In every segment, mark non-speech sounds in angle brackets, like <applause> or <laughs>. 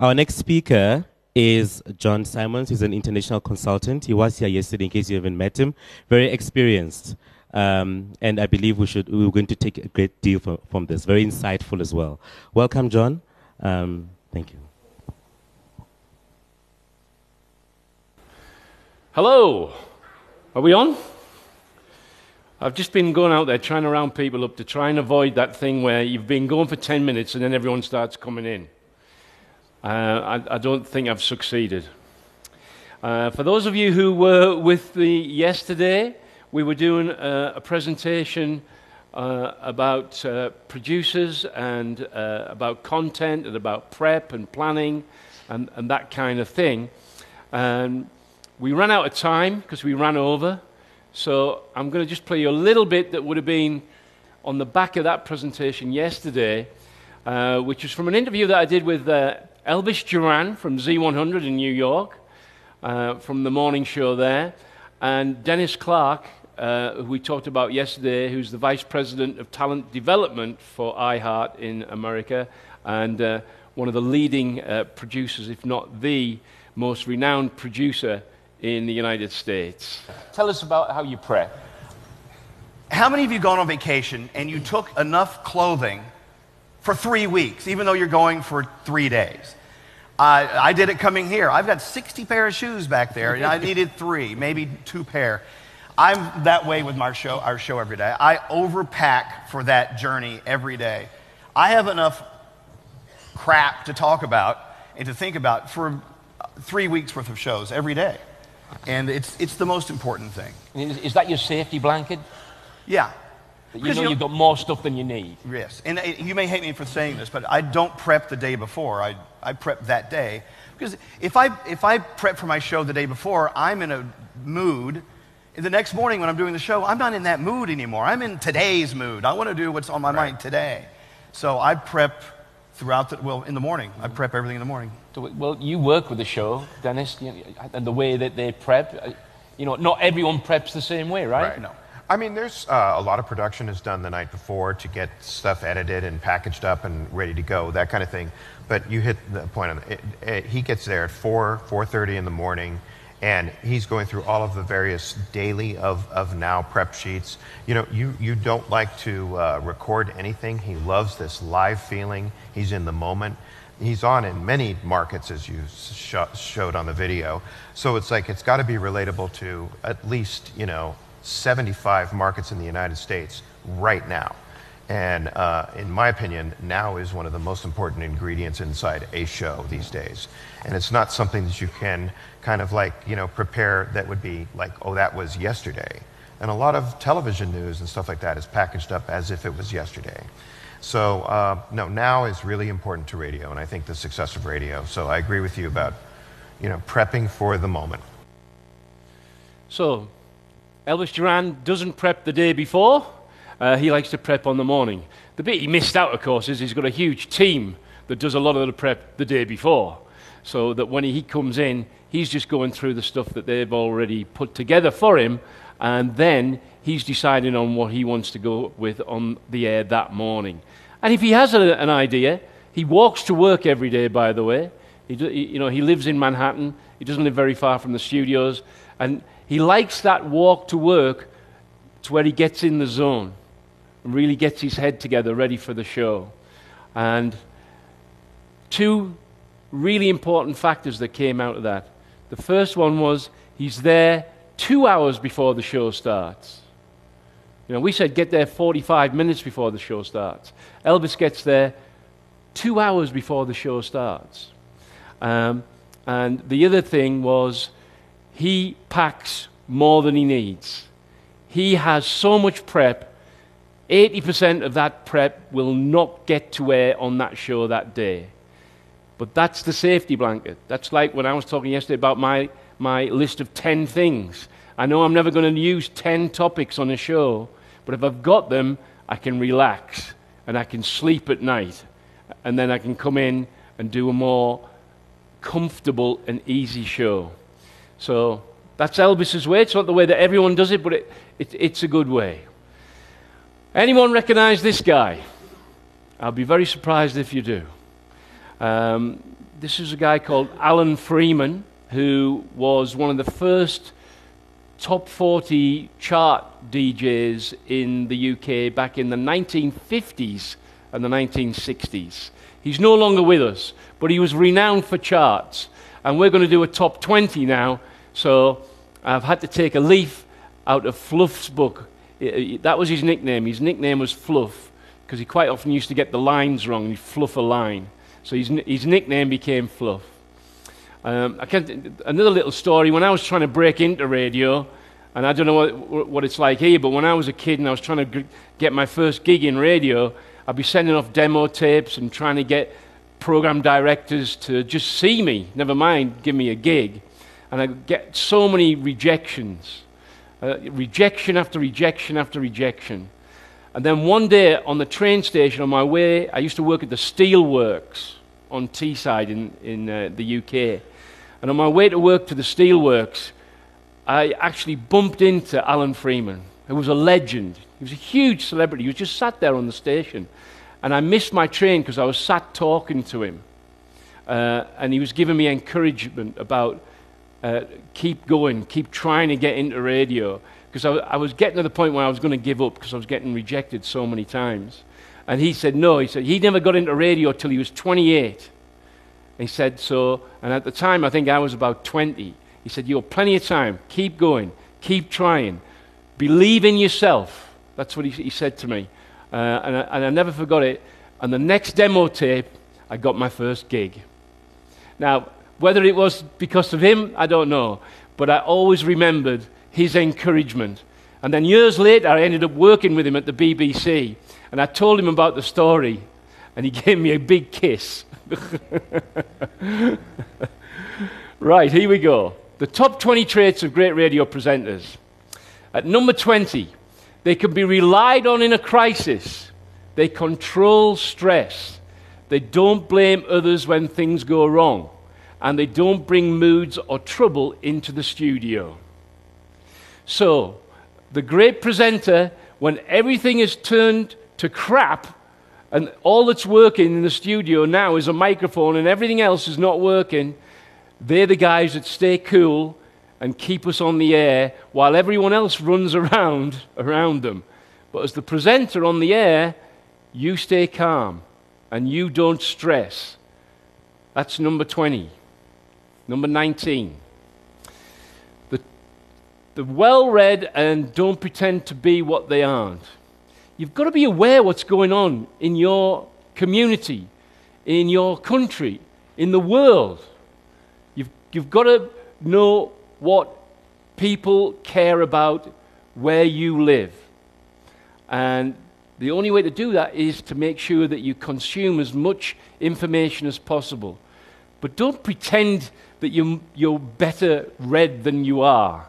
Our next speaker is John Simons. He's an international consultant. He was here yesterday, in case you haven't met him. Very experienced. Um, and I believe we should, we're going to take a great deal from, from this. Very insightful as well. Welcome, John. Um, thank you. Hello. Are we on? I've just been going out there trying to round people up to try and avoid that thing where you've been going for 10 minutes and then everyone starts coming in. Uh, I, I, don't think I've succeeded. Uh, for those of you who were with me yesterday, we were doing a, a presentation uh, about uh, producers and uh, about content and about prep and planning and, and that kind of thing. And we ran out of time because we ran over. So I'm going to just play you a little bit that would have been on the back of that presentation yesterday, uh, which was from an interview that I did with uh, Elvis Duran from Z100 in New York, uh, from the morning show there, and Dennis Clark, uh, who we talked about yesterday, who's the Vice President of Talent Development for iHeart in America, and uh, one of the leading uh, producers, if not the most renowned producer in the United States. Tell us about how you prep. How many of you gone on vacation and you took enough clothing for three weeks, even though you're going for three days? Uh, I did it coming here. I've got 60 pair of shoes back there, and I <laughs> needed three, maybe two pair. I'm that way with my show, our show every day. I overpack for that journey every day. I have enough crap to talk about and to think about for three weeks worth of shows every day. And it's, it's the most important thing. Is that your safety blanket? Yeah. You know, you have got more stuff than you need. Yes. And you may hate me for saying this, but I don't prep the day before. I, I prep that day. Because if I, if I prep for my show the day before, I'm in a mood. The next morning when I'm doing the show, I'm not in that mood anymore. I'm in today's mood. I want to do what's on my right. mind today. So I prep throughout the, well, in the morning. I prep everything in the morning. Well, you work with the show, Dennis, and the way that they prep. Uh, you know, not everyone preps the same way, right? Right. No. I mean, there's uh, a lot of production is done the night before to get stuff edited and packaged up and ready to go, that kind of thing. But you hit the point on it. it he gets there at 4, 4.30 in the morning, and he's going through all of the various daily of, of now prep sheets. You know, you, you don't like to uh, record anything. He loves this live feeling. He's in the moment. He's on in many markets, as you sh- showed on the video. So it's like it's got to be relatable to at least, you know, 75 markets in the United States right now. And uh, in my opinion, now is one of the most important ingredients inside a show these days. And it's not something that you can kind of like, you know, prepare that would be like, oh, that was yesterday. And a lot of television news and stuff like that is packaged up as if it was yesterday. So, uh, no, now is really important to radio, and I think the success of radio. So I agree with you about, you know, prepping for the moment. So, Elvis Duran doesn't prep the day before. Uh, he likes to prep on the morning. The bit he missed out, of course, is he's got a huge team that does a lot of the prep the day before. So that when he comes in, he's just going through the stuff that they've already put together for him, and then he's deciding on what he wants to go with on the air that morning. And if he has a, an idea, he walks to work every day, by the way. He, you know, he lives in Manhattan. He doesn't live very far from the studios. And he likes that walk to work to where he gets in the zone and really gets his head together ready for the show. And two really important factors that came out of that. The first one was he's there two hours before the show starts. You know, we said get there 45 minutes before the show starts. Elvis gets there two hours before the show starts. Um, and the other thing was he packs more than he needs. He has so much prep, 80% of that prep will not get to air on that show that day. But that's the safety blanket. That's like when I was talking yesterday about my, my list of 10 things. I know I'm never going to use 10 topics on a show, but if I've got them, I can relax and I can sleep at night. And then I can come in and do a more comfortable and easy show. So that's Elvis's way. It's not the way that everyone does it, but it, it, it's a good way. Anyone recognize this guy? I'll be very surprised if you do. Um, this is a guy called Alan Freeman, who was one of the first top 40 chart DJs in the UK back in the 1950s and the 1960s. He's no longer with us, but he was renowned for charts. And we're going to do a top 20 now. So I've had to take a leaf out of Fluff's book. That was his nickname. His nickname was Fluff because he quite often used to get the lines wrong. And he'd fluff a line. So his, his nickname became Fluff. Um, another little story. When I was trying to break into radio, and I don't know what, what it's like here, but when I was a kid and I was trying to get my first gig in radio, I'd be sending off demo tapes and trying to get program directors to just see me, never mind give me a gig. And I get so many rejections, uh, rejection after rejection after rejection. And then one day on the train station on my way, I used to work at the Steelworks on Teesside in, in uh, the UK. And on my way to work to the Steelworks, I actually bumped into Alan Freeman, who was a legend. He was a huge celebrity. He was just sat there on the station. And I missed my train because I was sat talking to him. Uh, and he was giving me encouragement about uh, keep going, keep trying to get into radio. Because I, I was getting to the point where I was going to give up because I was getting rejected so many times. And he said, no. He said, he never got into radio till he was 28. He said, so, and at the time, I think I was about 20. He said, you have plenty of time. Keep going. Keep trying. Believe in yourself. That's what he, he said to me. Uh, and, I, and I never forgot it. And the next demo tape, I got my first gig. Now, whether it was because of him, I don't know. But I always remembered his encouragement. And then years later, I ended up working with him at the BBC. And I told him about the story, and he <laughs> gave me a big kiss. <laughs> right, here we go. The top 20 traits of great radio presenters. At number 20, they can be relied on in a crisis. They control stress. They don't blame others when things go wrong. And they don't bring moods or trouble into the studio. So, the great presenter, when everything is turned to crap, and all that's working in the studio now is a microphone and everything else is not working, they're the guys that stay cool and keep us on the air while everyone else runs around <laughs> around them. But as the presenter on the air, you stay calm and you don't stress. That's number 20. Number 19. The, the well read and don't pretend to be what they aren't. You've got to be aware what's going on in your community, in your country, in the world. You've, you've got to know what people care about where you live. And the only way to do that is to make sure that you consume as much information as possible. But don't pretend that you're, you're better read than you are.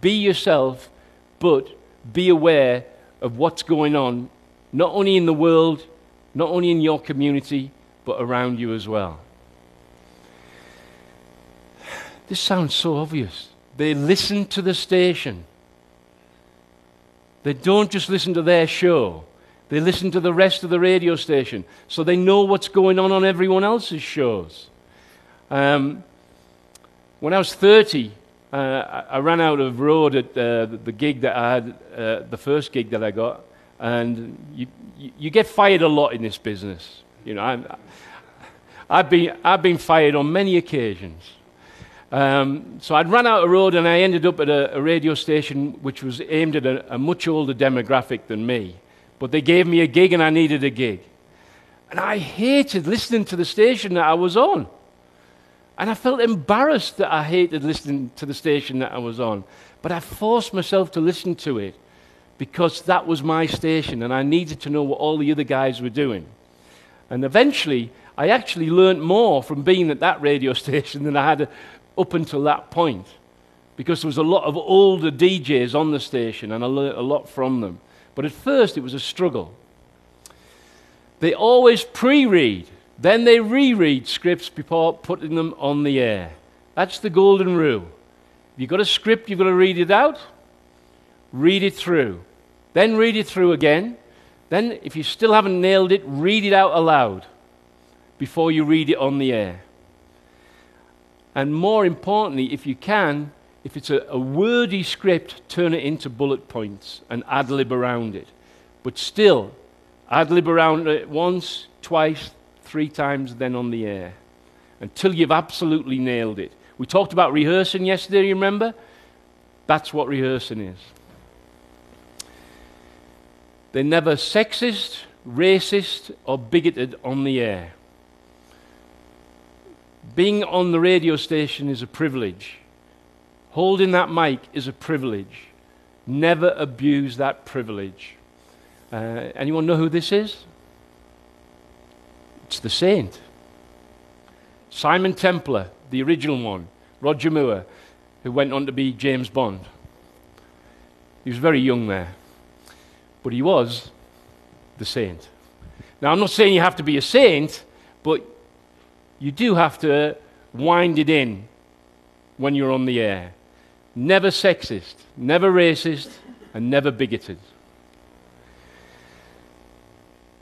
Be yourself, but be aware of what's going on, not only in the world, not only in your community, but around you as well. This sounds so obvious. They listen to the station. They don't just listen to their show, they listen to the rest of the radio station. So they know what's going on on everyone else's shows. Um, when I was 30, uh, I ran out of road at uh, the gig that I had, uh, the first gig that I got, and you, you, get fired a lot in this business. You know, i have been, I've been fired on many occasions. Um, so I'd run out of road and I ended up at a, a radio station which was aimed at a, a, much older demographic than me. But they gave me a gig and I needed a gig. And I hated listening to the station that I was on. And I felt embarrassed that I hated listening to the station that I was on. But I forced myself to listen to it because that was my station and I needed to know what all the other guys were doing. And eventually, I actually learned more from being at that radio <laughs> station than I had up until that point because there was a lot of older DJs on the station and I learned a lot from them. But at first, it was a struggle. They always pre read then they reread scripts before putting them on the air. That's the golden rule. If you've got a script, you've got to read it out, read it through, then read it through again. Then, if you still haven't nailed it, read it out aloud before you read it on the air. And more importantly, if you can, if it's a, a wordy script, turn it into bullet points and ad lib around it. But still, ad lib around it once, twice, three times, then on the air until you've absolutely nailed it. We talked about rehearsing yesterday, you remember? That's what rehearsing is. They're never sexist, racist, or bigoted on the air. Being on the radio station is a privilege. Holding that mic is a privilege. Never abuse that privilege. Uh, anyone know who this is? It's the saint. Simon Templar, the original one. Roger Moore, who went on to be James Bond. He was very young there. But he was the saint. Now, I'm not saying you have to be a saint, but you do have to wind it in when you're on the air. Never sexist, never racist, and never bigoted.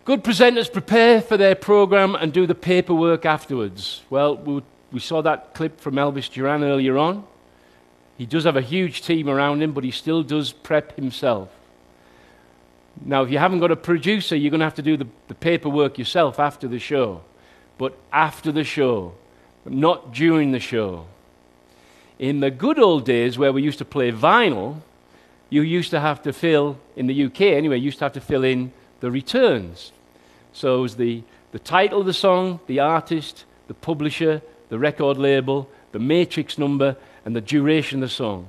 Good presenters prepare for their program and do the paperwork afterwards. Well, we, we saw that clip from Elvis Duran earlier on. He does have a huge team around him, but he still does prep himself. Now, if you haven't got a producer, you're going to have to do the, the paperwork yourself after the show. But after the show, not during the show. In the good old days where we used to play vinyl, you used to have to fill, in the UK anyway, you used to have to fill in the returns. So it was the, the title of the song, the artist, the publisher, the record label, the matrix number, and the duration of the song.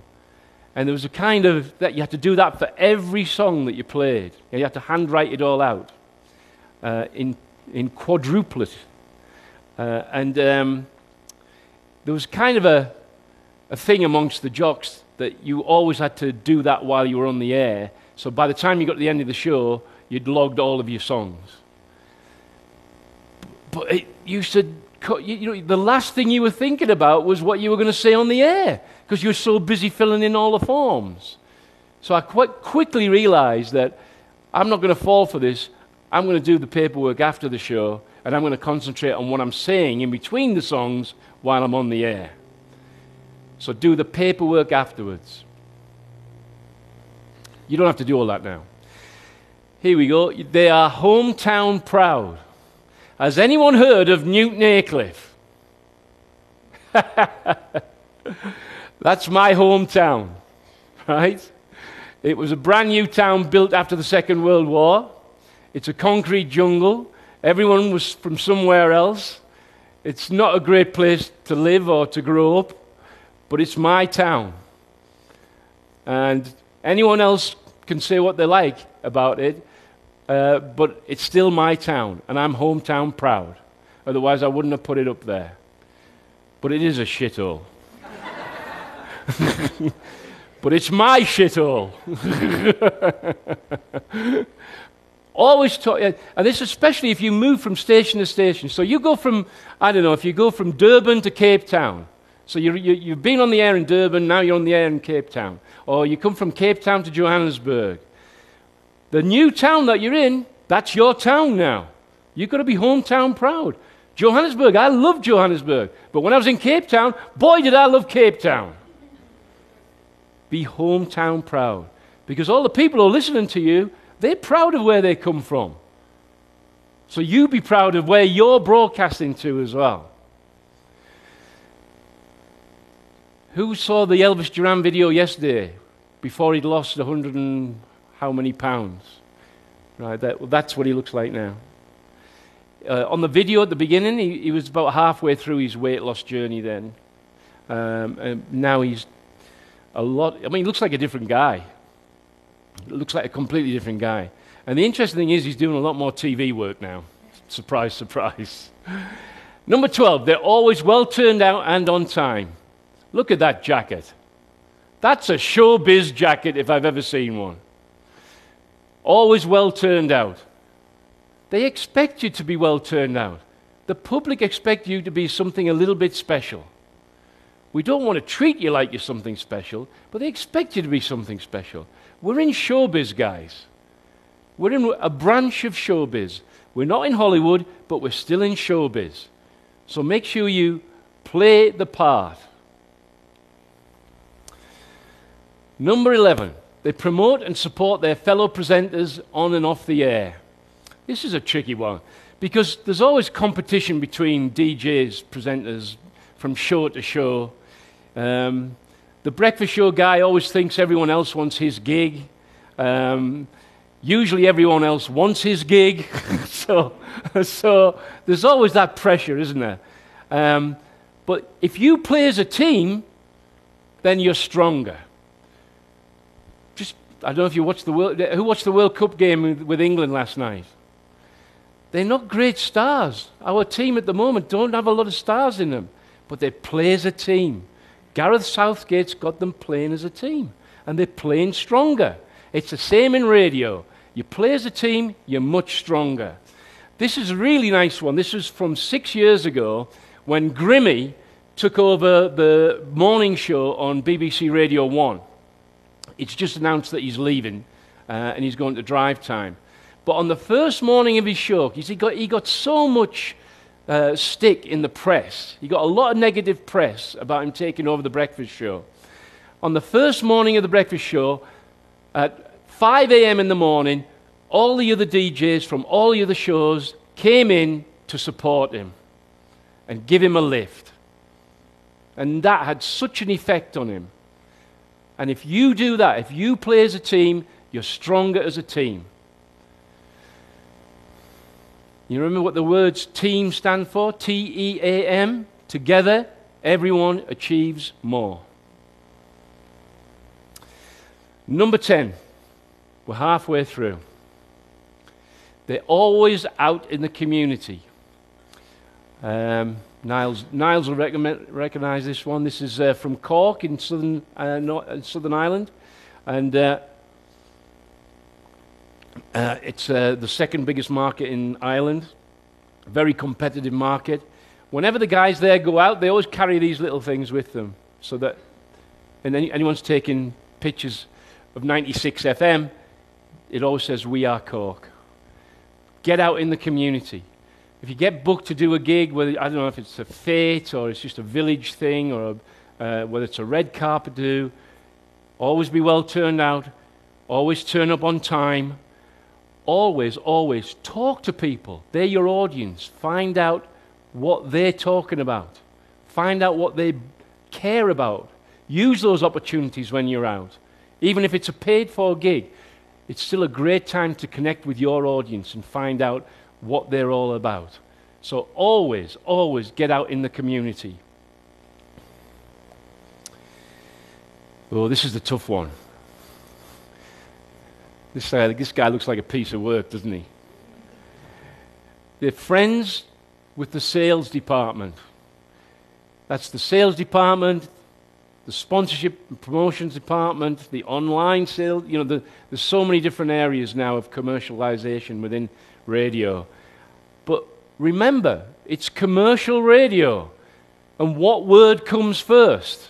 And there was a kind of that you had to do that for every song that you played. You had to handwrite it all out uh, in, in quadruplet. Uh, and um, there was kind of a, a thing amongst the jocks that you always had to do that while you were on the air. So by the time you got to the end of the show, you'd logged all of your songs. But it used to, you know, the last thing you were thinking about was what you were going to say on the air because you were so busy filling in all the forms. So I quite quickly realized that I'm not going to fall for this. I'm going to do the paperwork after the show, and I'm going to concentrate on what I'm saying in between the songs while I'm on the air. So do the paperwork afterwards. You don't have to do all that now. Here we go. They are hometown proud. Has anyone heard of Newton Aycliffe? <laughs> That's my hometown, right? It was a brand new town built after the Second World War. It's a concrete jungle. Everyone was from somewhere else. It's not a great place to live or to grow up, but it's my town. And anyone else can say what they like about it, uh, but it's still my town, and I'm hometown proud. Otherwise, I wouldn't have put it up there. But it is a shithole. <laughs> but it's my shithole. <laughs> Always talk, and this especially if you move from station to station. So you go from, I don't know, if you go from Durban to Cape Town. So you, you, you've been on the air in Durban, now you're on the air in Cape Town. Or you come from Cape Town to Johannesburg. The new town that you're in, that's your town now. You've got to be hometown proud. Johannesburg, I love Johannesburg. But when I was in Cape Town, boy, did I love Cape Town. Be hometown proud. Because all the people who are listening to you, they're proud of where they come from. So you be proud of where you're broadcasting to as well. Who saw the Elvis Duran video yesterday before he'd lost 100 and how many pounds. Right, that, that's what he looks like now. Uh, on the video at the beginning, he, he, was about halfway through his weight loss journey then. Um, and now he's a lot, I mean, he looks like a different guy. He looks like a completely different guy. And the interesting thing is, he's doing a lot more TV work now. Surprise, surprise. <laughs> Number 12, they're always well turned out and on time. Look at that jacket. That's a showbiz jacket if I've ever seen one always well turned out. They expect you to be well turned out. The public expect you to be something a little bit special. We don't want to treat you like you're something special, but they expect you to be something special. We're in showbiz, guys. We're in a branch of showbiz. We're not in Hollywood, but we're still in showbiz. So make sure you Play the part. Number 11, they promote and support their fellow presenters on and off the air. This is a tricky one because there's always competition between DJs, presenters, from show to show. Um, the breakfast show guy always thinks everyone else wants his gig. Um, usually everyone else wants his gig. <laughs> so, so there's always that pressure, isn't there? Um, but if you play as a team, then you're stronger. I don't know if you watched the World, who watched the World Cup game with, with England last night? They're not great stars. Our team at the moment don't have a lot of stars in them, but they play as a team. Gareth Southgate's got them playing as a team, and they're playing stronger. It's the same in radio. You play as a team, you're much stronger. This is a really nice one. This was from six years ago when Grimmy took over the morning show on BBC Radio 1. It's just announced that he's leaving uh, and he's going to drive time. But on the first morning of his show, he got, he got so much uh, stick in the press. He got a lot of negative press about him taking over the breakfast show. On the first morning of the breakfast show, at 5 a.m. in the morning, all the other DJs from all the other shows came in to support him and give him a lift. And that had such an effect on him. And if you do that, if you play as a team, you're stronger as a team. You remember what the words team stand for? T E A M? Together, everyone achieves more. Number 10. We're halfway through. They're always out in the community. Um, Niles, Niles will recognize this one. This is uh, from Cork in southern, uh, North, southern Ireland. And uh, uh it's uh, the second biggest market in Ireland. Very competitive market. Whenever the guys there go out, they always carry these little things with them. So that, and anyone's taking pictures of 96 FM, it always says, We are Cork. Get out in the community. If you get booked to do a gig, whether, I don't know if it's a fete or it's just a village thing or a, uh, whether it's a red carpet do, always be well turned out, always turn up on time, always, always talk to people. They're your audience. Find out what they're talking about, find out what they care about. Use those opportunities when you're out. Even if it's a paid for gig, it's still a great time to connect with your audience and find out what they're all about. So always, always get out in the community. Oh, this is the tough one. This, uh, this guy looks like a piece of work, doesn't he? They're friends with the sales department. That's the sales department, the sponsorship and promotions department, the online sales. You know, the, there's so many different areas now of commercialization within radio. But remember, it's commercial radio. And what word comes first?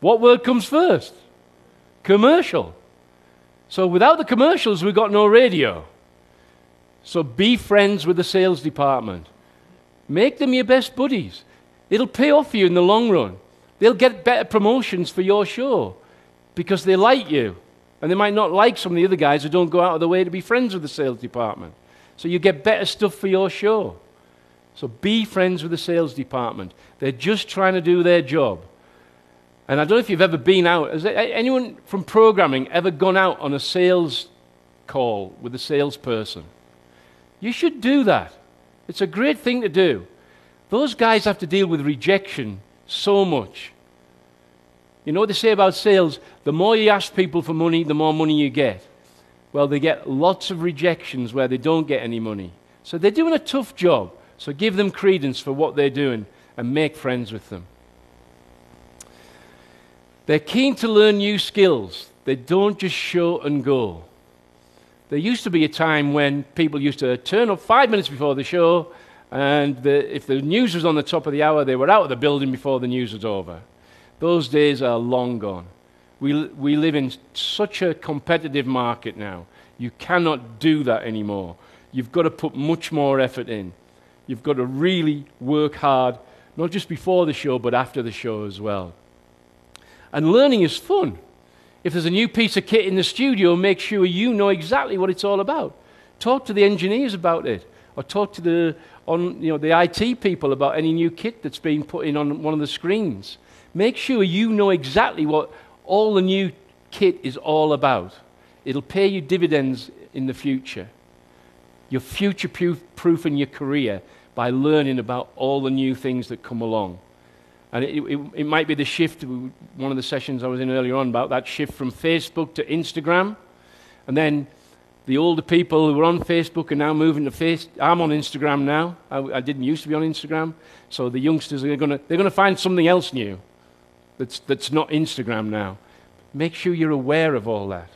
What word comes first? Commercial. So without the commercials, we've got no radio. So be friends with the sales department. Make them your best buddies. It'll pay off for you in the long run. They'll get better promotions for your show because they like you. And they might not like some of the other guys who don't go out of the way to be friends with the sales department. So you get better stuff for your show. So be friends with the sales department. They're just trying to do their job. And I don't know if you've ever been out. Has anyone from programming ever gone out on a sales call with a salesperson? You should do that. It's a great thing to do. Those guys have to deal with rejection so much. You know what they say about sales? The more you ask people for money, the more money you get. Well, they get lots of rejections where they don't get any money. So they're doing a tough job. So give them credence for what they're doing and make friends with them. They're keen to learn new skills. They don't just show and go. There used to be a time when people used to turn up five minutes before the show and the, if the news was on the top of the hour, they were out of the building before the news was over. Those days are long gone. We, we live in such a competitive market now. You cannot do that anymore. You've got to put much more effort in. You've got to really work hard not just before the show, but after the show as well. And learning is fun. If there's a new piece of kit in the studio, make sure you know exactly what it's all about. Talk to the engineers about it, or talk to the, on, you know, the IT people about any new kit that's being put in on one of the screens. Make sure you know exactly what all the new kit is all about. It'll pay you dividends in the future. You're future proof in your career by learning about all the new things that come along. And it, it, it, might be the shift, one of the sessions I was in earlier on, about that shift from Facebook to Instagram. And then the older people who were on Facebook are now moving to face. I'm on Instagram now. I, I didn't used to be on Instagram. So the youngsters are going to they're going to find something else new that's, that's not Instagram now. Make sure you're aware of all that.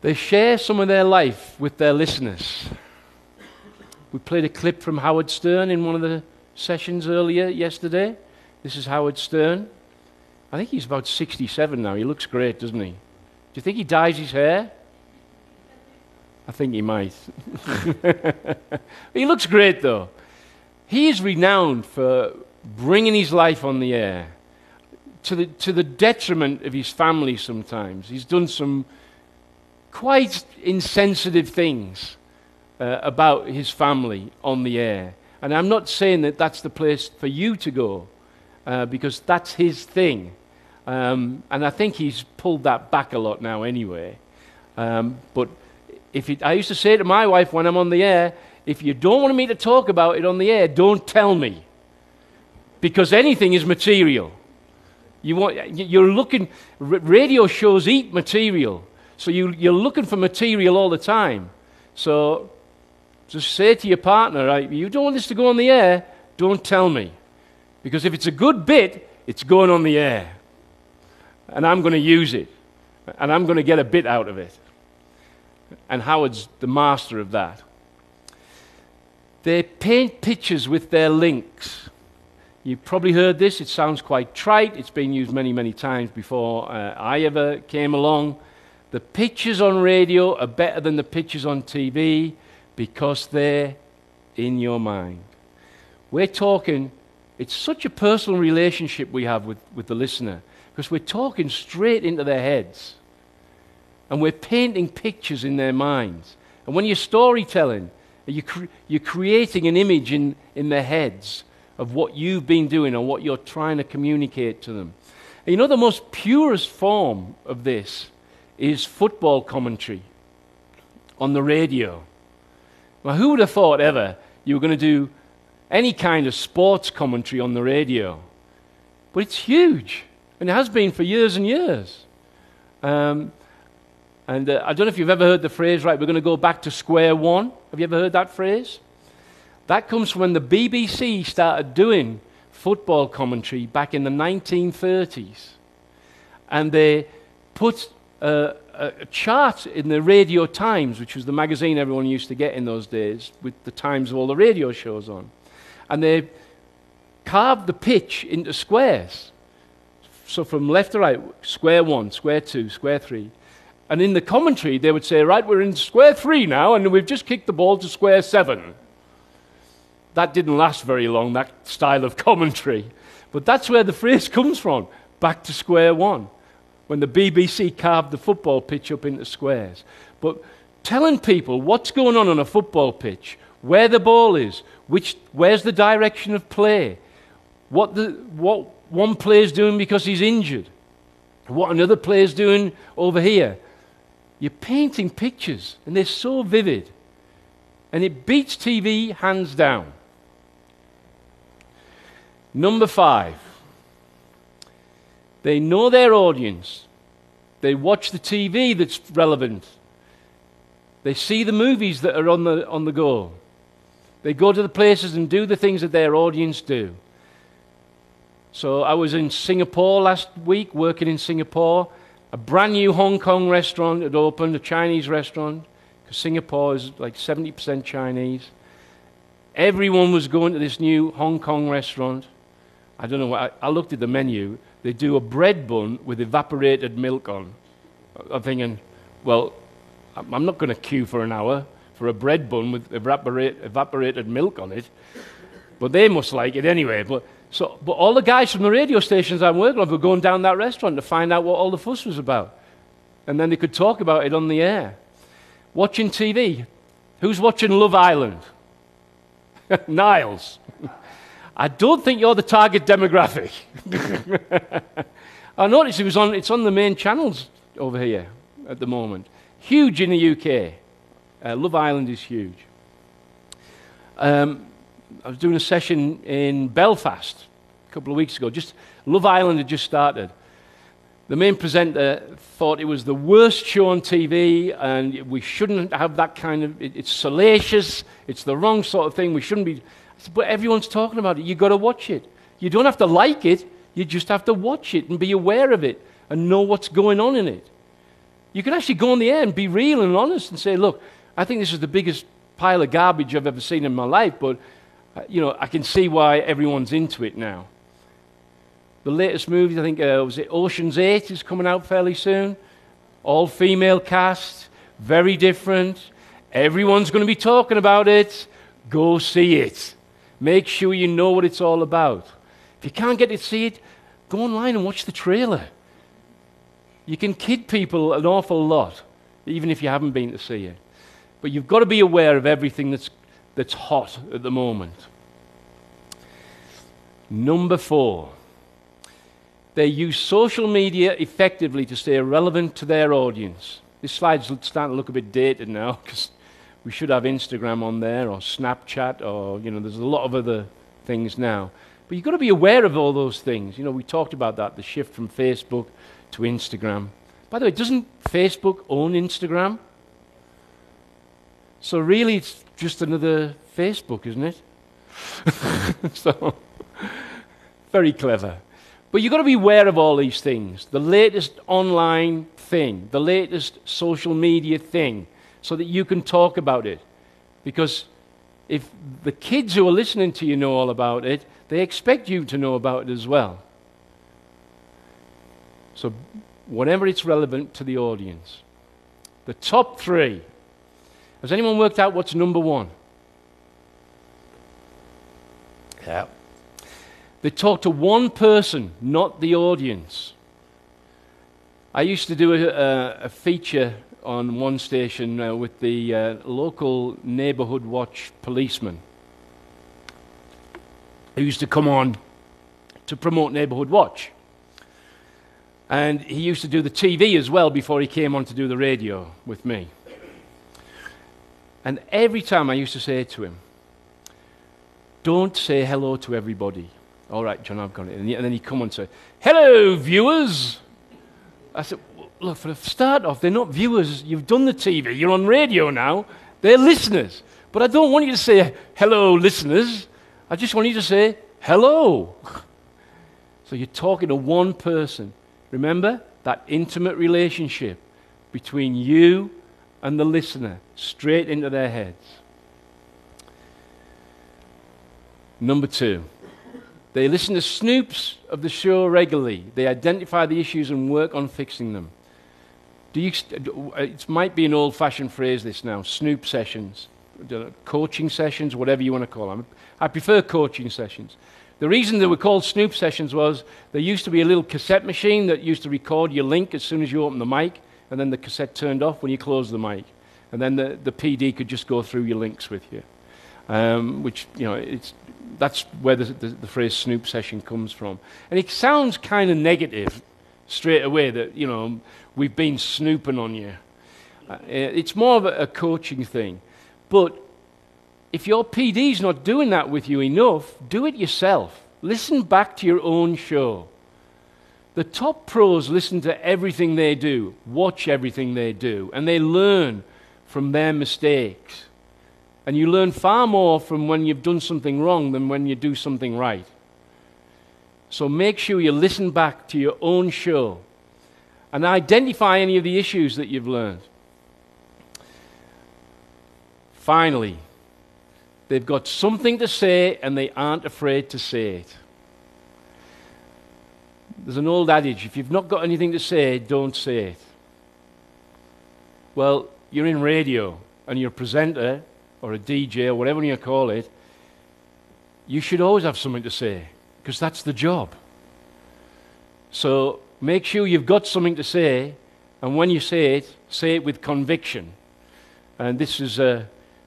They share some of their life with their listeners. We played a clip from Howard Stern in one of the sessions earlier yesterday. This is Howard Stern. I think he's about 67 now. He looks great, doesn't he? Do you think he dyes his hair? I think he might. <laughs> he looks great, though. He is renowned for bringing his life on the air to the, to the detriment of his family sometimes. He's done some quite insensitive things uh, about his family on the air. And I'm not saying that that's the place for you to go, uh, because that's his thing. Um, and I think he's pulled that back a lot now anyway. Um, but if it, I used to say to my wife when I'm on the air, if you don't want me to talk about it on the air, don't tell me. Because anything is material. You want, you're looking, radio shows eat material. So you, you're looking for material all the time. So just say to your partner, right, you don't want this to go on the air, don't tell me. Because if it's a good bit, it's going on the air. And I'm going to use it. And I'm going to get a bit out of it. And Howard's the master of that. They paint pictures with their links. You've probably heard this. It sounds quite trite. It's been used many, many times before uh, I ever came along. The pictures on radio are better than the pictures on TV because they're in your mind. We're talking, it's such a personal relationship we have with, with the listener because we're talking straight into their heads and we're painting pictures in their minds. And when you're storytelling, you're, cre- you're creating an image in, in their heads of what you've been doing and what you're trying to communicate to them. And you know, the most purest form of this is football commentary on the radio. Well, who would have thought ever you were going to do any kind of sports commentary on the radio? But it's huge, and it has been for years and years. Um, and uh, I don't know if you've ever heard the phrase, right, we're going to go back to square one. Have you ever heard that phrase? That comes from when the BBC started doing football commentary back in the 1930s. And they put uh, a chart in the Radio Times, which was the magazine everyone used to get in those days, with the times of all the radio shows on. And they carved the pitch into squares. So from left to right, square one, square two, square three. And in the commentary, they would say, right, we're in square three now, and we've just kicked the ball to square seven. That didn't last very long, that style of <laughs> commentary. But that's where the phrase comes from back to square one when the BBC carved the football pitch up into squares. But telling people what's going on on a football pitch, where the ball is, which, where's the direction of play, what, the, what one player's doing because he's injured, what another player's doing over here. You're painting pictures, and they're so vivid. And it beats TV hands down. Number five. They know their audience. They watch the TV that's relevant. They see the movies that are on the, on the go. They go to the places and do the things that their audience do. So I was in Singapore last week, working in Singapore. A brand new Hong Kong restaurant had opened, a Chinese restaurant, because Singapore is like 70% Chinese. Everyone was going to this new Hong Kong restaurant. I don't know what, I, I looked at the menu they do a bread bun with evaporated milk on. I'm thinking, well, I'm not going to queue for an hour for a bread bun with evaporate, evaporated milk on it. but they must like it anyway. But, so, but all the guys from the radio stations I'm working on were going down that restaurant to find out what all the fuss was about. And then they could talk about it on the air. Watching TV. Who's watching Love Island? <laughs> Niles. <laughs> I don't think you're the target demographic. <laughs> I noticed it was on, it's on the main channels over here at the moment. Huge in the UK. Uh, Love Island is huge. Um, I was doing a session in Belfast a couple of weeks ago. Just Love Island had just started. The main presenter thought it was the worst show on TV, and we shouldn't have that kind of. It, it's salacious. It's the wrong sort of thing. We shouldn't be. But everyone's talking about it. You've got to watch it. You don't have to like it. You just have to watch it and be aware of it and know what's going on in it. You can actually go on the air and be real and honest and say, "Look, I think this is the biggest pile of garbage I've ever seen in my life, but uh, you know, I can see why everyone's into it now." The latest movies, I think, uh, was it Ocean's 8 is coming out fairly soon. All female cast, very different. Everyone's going to be talking about it. Go see it. Make sure you know what it's all about. If you can't get to see it, go online and watch the trailer. You can kid people an awful lot, even if you haven't been to see it. But you've got to be aware of everything that's, that's hot at the moment. Number four. They use social media effectively to stay relevant to their audience. This slide's starting to look a bit dated now because we should have Instagram on there or Snapchat or, you know, there's a lot of other things now. But you've got to be aware of all those things. You know, we talked about that, the shift from Facebook to Instagram. By the way, doesn't Facebook own Instagram? So really, it's just another Facebook, isn't it? <laughs> so, very clever. But you've got to be aware of all these things the latest online thing, the latest social media thing, so that you can talk about it. Because if the kids who are listening to you know all about it, they expect you to know about it as well. So, whenever it's relevant to the audience. The top three. Has anyone worked out what's number one? Yeah. They talk to one person, not the audience. I used to do a, a feature on one station uh, with the uh, local neighborhood watch policeman who used to come on to promote neighborhood watch. And he used to do the TV as well before he came on to do the radio with me. And every time I used to say to him, don't say hello to everybody. All right, John, I've got it. And, then he'd come on and say, Hello, viewers. I said, Look, for a start off, they're not viewers. You've done the TV, you're on radio now. They're listeners. But I don't want you to say, Hello, listeners. I just want you to say, Hello. <laughs> So you're talking to one person. Remember that intimate relationship between you and the listener, straight into their heads. Number two. They listen to snoops of the show regularly. They identify the issues and work on fixing them. Do you, it might be an old fashioned phrase, this now snoop sessions, coaching sessions, whatever you want to call them. I prefer coaching sessions. The reason they were called snoop sessions was there used to be a little cassette machine that used to record your link as soon as you opened the mic, and then the cassette turned off when you closed the mic. And then the, the PD could just go through your links with you. Um, which, you know, it's that's where the, the, the, phrase snoop session comes from. And it sounds kind of negative straight away that, you know, we've been snooping on you. Uh, it's more of a, a coaching thing. But if your PD's not doing that with you enough, do it yourself. Listen back to your own show. The top pros listen to everything they do, watch everything they do, and they learn from their mistakes. And you learn far more from when you've done something wrong than when you do something right. So make sure you listen back to your own show and identify any of the issues that you've learned. Finally, they've got something to say and they aren't afraid to say it. There's an old adage if you've not got anything to say, don't say it. Well, you're in radio and you're a presenter or a DJ or whatever you call it, you should always have something to say because that's the job. So make sure you've got something to say, and when you say it, say it with conviction. And this is, uh,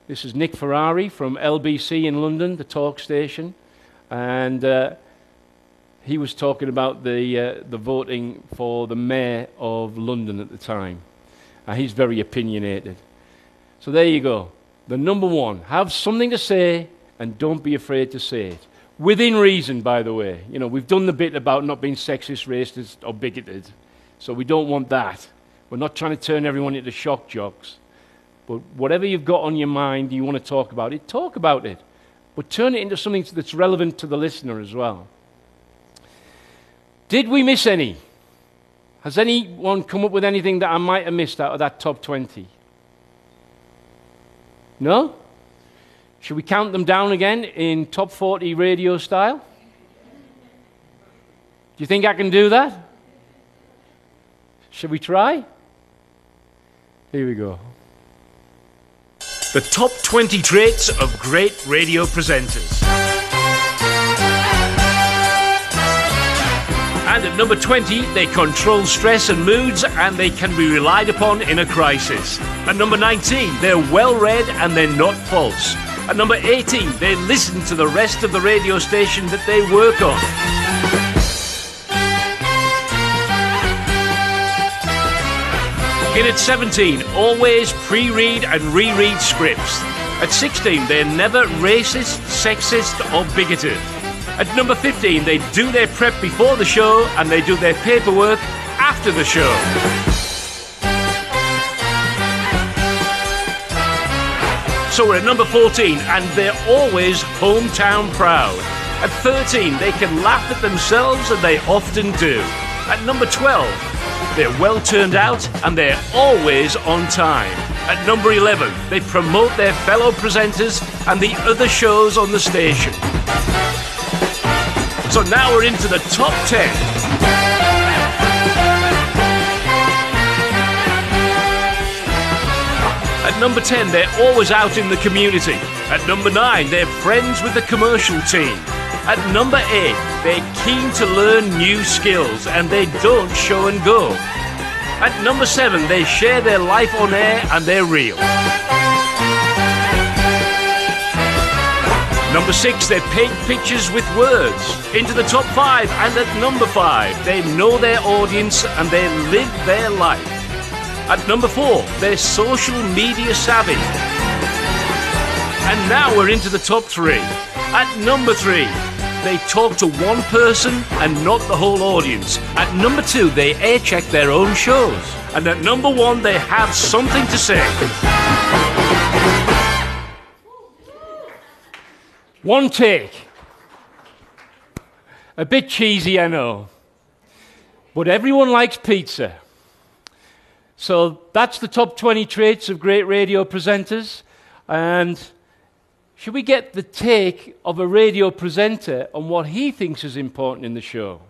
this is Nick Ferrari from LBC in London, the talk station. And uh, he was talking about the, uh, the voting for the mayor of London at the time. And he's very opinionated. So there you go. The number one have something to say and don't be afraid to say it. Within reason, by the way. You know, we've done the bit about not being sexist, racist, or bigoted. So we don't want that. We're not trying to turn everyone into shock jocks. But whatever you've got on your mind, you want to talk about it, talk about it. But turn it into something that's relevant to the listener as well. Did we miss any? Has anyone come up with anything that I might have missed out of that top 20? No? Should we count them down again in top 40 radio style? Do you think I can do that? Should we try? Here we go. The top 20 traits of great radio presenters. And at number 20, they control stress and moods and they can be relied upon in a crisis. At number 19, they're well read and they're not false. At number 18, they listen to the rest of the radio station that they work on. In at 17, always pre read and reread scripts. At 16, they're never racist, sexist, or bigoted. At number 15, they do their prep before the show and they do their paperwork after the show. So we're at number 14, and they're always hometown proud. At 13, they can laugh at themselves, and they often do. At number 12, they're well turned out, and they're always on time. At number 11, they promote their fellow presenters and the other shows on the station. So now we're into the top 10. At number 10, they're always out in the community. At number 9, they're friends with the commercial team. At number 8, they're keen to learn new skills and they don't show and go. At number 7, they share their life on air and they're real. Number 6, they paint pictures with words. Into the top 5, and at number 5, they know their audience and they live their life. At number four, they're social media savvy. And now we're into the top three. At number three, they talk to one person and not the whole audience. At number two, they air check their own shows. And at number one, they have something to say. One take. A bit cheesy, I know. But everyone likes pizza. So that's the top 20 traits of great radio presenters. And should we get the take of a radio presenter on what he thinks is important in the show?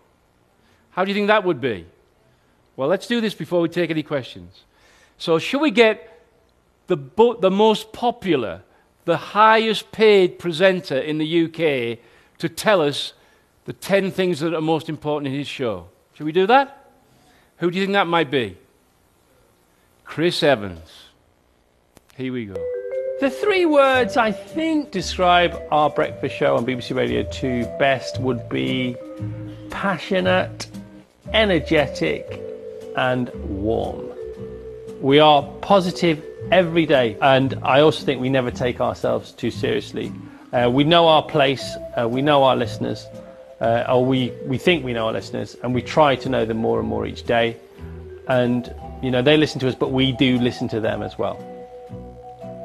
How do you think that would be? Well, let's do this before we take any questions. So, should we get the, bo- the most popular, the highest paid presenter in the UK to tell us the 10 things that are most important in his show? Should we do that? Who do you think that might be? Chris Evans. Here we go. The three words I think describe our breakfast show on BBC Radio 2 best would be passionate, energetic, and warm. We are positive every day, and I also think we never take ourselves too seriously. Uh, we know our place, uh, we know our listeners, uh, or we, we think we know our listeners, and we try to know them more and more each day. And, you know, they listen to us, but we do listen to them as well.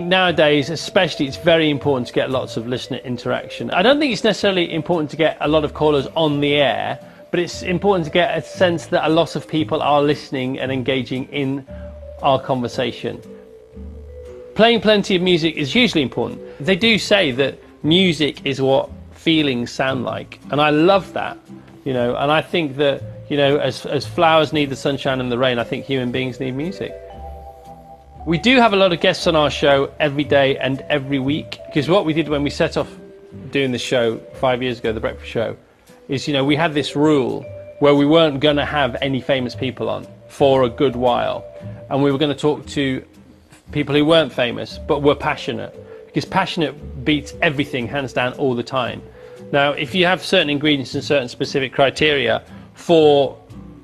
Nowadays, especially, it's very important to get lots of listener interaction. I don't think it's necessarily important to get a lot of callers on the air, but it's important to get a sense that a lot of people are listening and engaging in our conversation. Playing plenty of music is hugely important. They do say that music is what feelings sound like, and I love that, you know, and I think that, you know, as, as flowers need the sunshine and the rain, I think human beings need music. We do have a lot of guests on our show every day and every week because what we did when we set off doing the show five years ago, the breakfast show, is you know we had this rule where we weren't going to have any famous people on for a good while, and we were going to talk to people who weren't famous but were passionate because passionate beats everything hands down all the time. Now, if you have certain ingredients and certain specific criteria for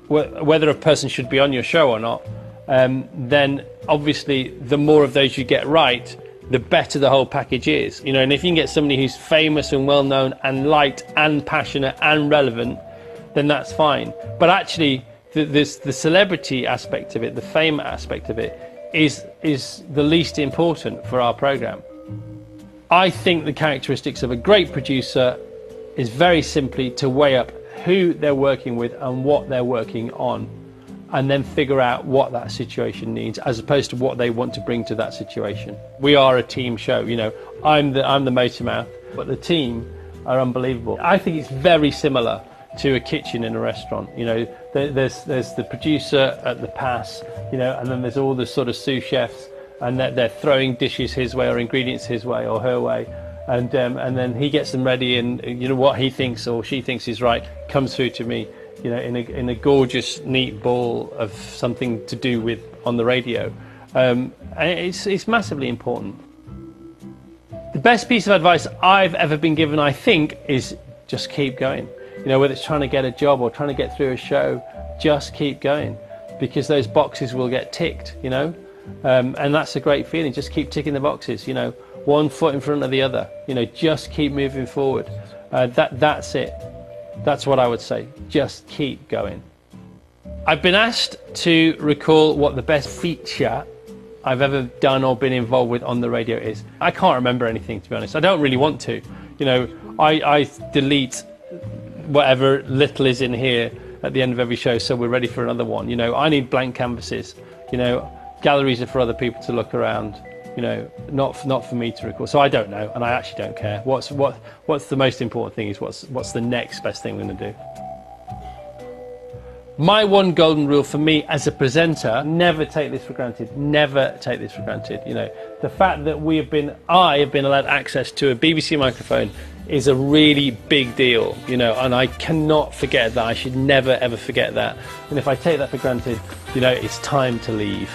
wh- whether a person should be on your show or not, um, then obviously the more of those you get right, the better the whole package is. You know, and if you can get somebody who's famous and well known and liked and passionate and relevant, then that's fine. But actually, the, this, the celebrity aspect of it, the fame aspect of it, is is the least important for our program. I think the characteristics of a great producer is very simply to weigh up who they're working with and what they're working on and then figure out what that situation needs as opposed to what they want to bring to that situation. We are a team show, you know. I'm the I'm the motor mouth, but the team are unbelievable. I think it's very similar to a kitchen in a restaurant. You know, there's there's the producer at the pass, you know, and then there's all the sort of sous chefs, and they're, they're throwing dishes his way or ingredients his way or her way, and um, and then he gets them ready, and you know what he thinks or she thinks is right comes through to me, you know, in a in a gorgeous neat ball of something to do with on the radio. Um, it's it's massively important. The best piece of advice I've ever been given, I think, is just keep going. You know, whether it's trying to get a job or trying to get through a show, just keep going because those boxes will get ticked, you know. Um, and that's a great feeling. Just keep ticking the boxes, you know, one foot in front of the other. You know, just keep moving forward. Uh, that that's it. That's what I would say. Just keep going. I've been asked to recall what the best feature I've ever done or been involved with on the radio is. I can't remember anything to be honest. I don't really want to. You know, I, I delete whatever little is in here at the end of every show so we're ready for another one. You know, I need blank canvases. You know, galleries are for other people to look around. You know, not not for me to record. So I don't know, and I actually don't care. What's what what's the most important thing is what's what's the next best thing we're going to do. My one golden rule for me as a presenter: never take this for granted. Never take this for granted. You know, the fact that we have been, I have been allowed access to a BBC microphone is a really big deal, you know, and I cannot forget that. I should never ever forget that. And if I take that for granted, you know, it's time to leave.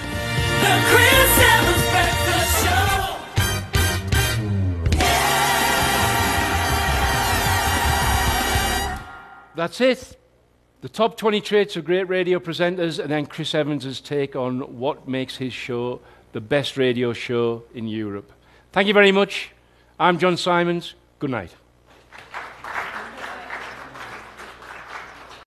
That's it. The top 20 traits of great radio presenters, and then Chris Evans' take on what makes his show the best radio show in Europe. Thank you very much. I'm John Simons. Good night.